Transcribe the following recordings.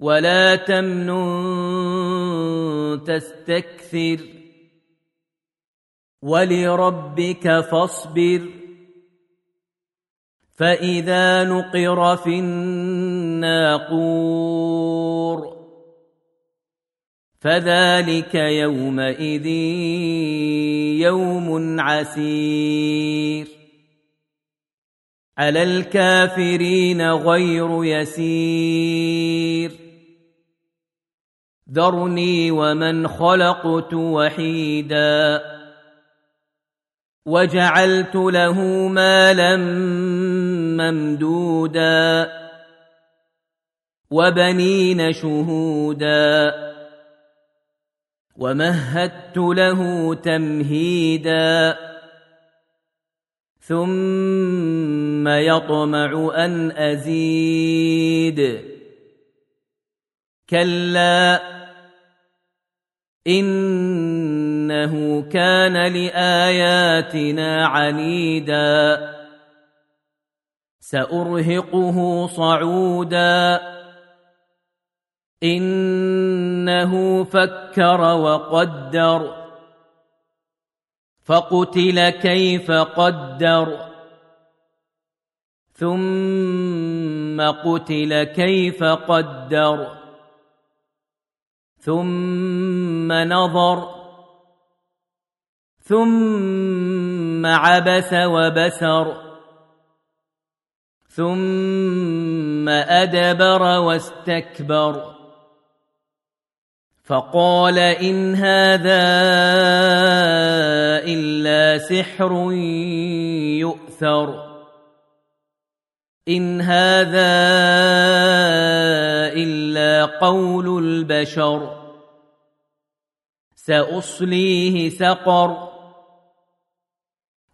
ولا تمنن تستكثر ولربك فاصبر فإذا نقر في الناقور فذلك يومئذ يوم عسير على الكافرين غير يسير ذرني ومن خلقت وحيدا وجعلت له مالا ممدودا وبنين شهودا ومهدت له تمهيدا ثم يطمع أن أزيد كلا إنه كان لآياتنا عنيدا. سأرهقه صعودا. إنه فكر وقدر. فقتل كيف قدر. ثم قتل كيف قدر. ثم نظر ثم عبس وبسر ثم أدبر واستكبر فقال إن هذا إلا سحر يؤثر ان هذا الا قول البشر ساصليه سقر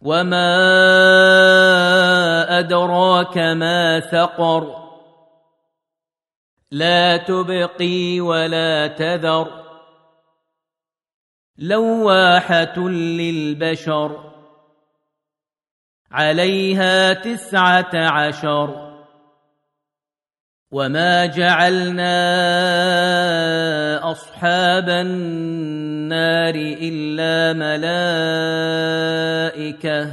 وما ادراك ما سقر لا تبقي ولا تذر لواحه للبشر عليها تسعة عشر. وما جعلنا أصحاب النار إلا ملائكة.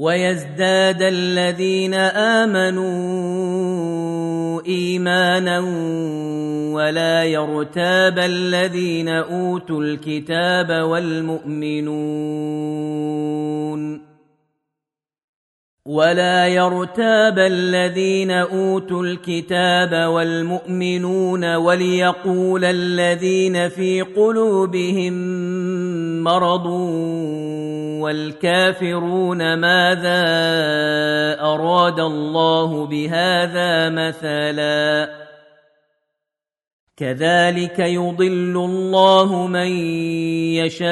ويزداد الذين آمنوا إيمانا ولا يرتاب الذين أوتوا الكتاب والمؤمنون ولا يرتاب الذين أوتوا الكتاب والمؤمنون وليقول الذين في قلوبهم مرض والكافرون ماذا أراد الله بهذا مثلا؟ كذلك يضل الله من يشاء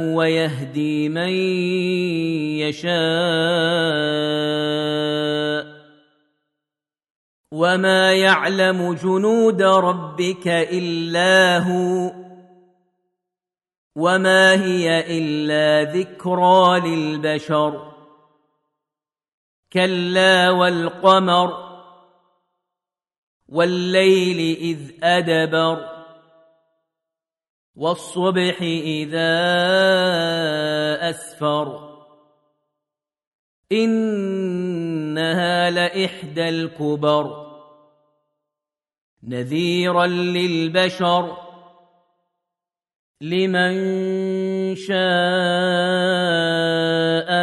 ويهدي من يشاء. وما يعلم جنود ربك الا هو وما هي الا ذكرى للبشر كلا والقمر والليل اذ ادبر والصبح اذا اسفر انها لاحدى الكبر نذيرا للبشر لمن شاء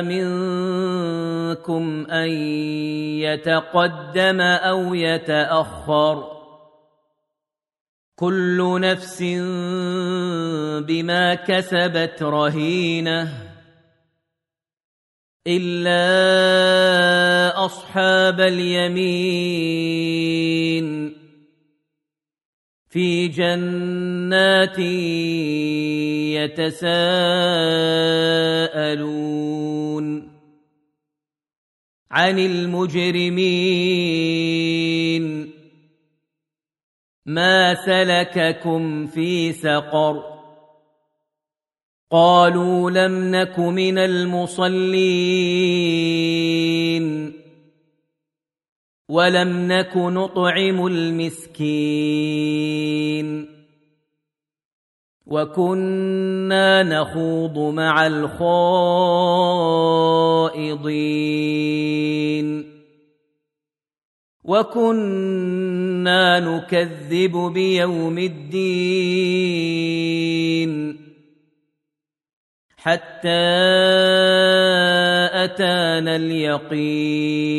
منكم أن يتقدم أو يتأخر كل نفس بما كسبت رهينة إلا أصحاب اليمين في جنات يتساءلون. عن المجرمين. ما سلككم في سقر. قالوا لم نك من المصلين. ولم نك نطعم المسكين وكنا نخوض مع الخائضين وكنا نكذب بيوم الدين حتى اتانا اليقين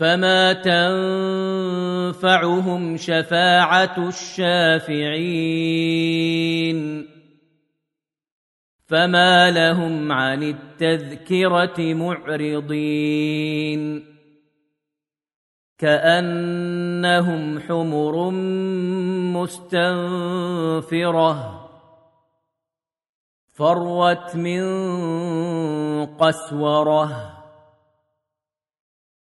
فما تنفعهم شفاعه الشافعين فما لهم عن التذكره معرضين كانهم حمر مستنفره فرت من قسوره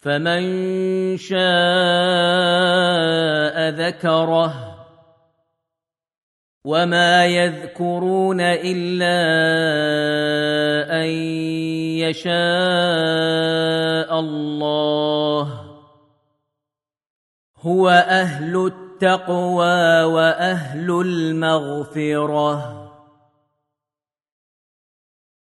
فمن شاء ذكره وما يذكرون الا ان يشاء الله هو أهل التقوى واهل المغفره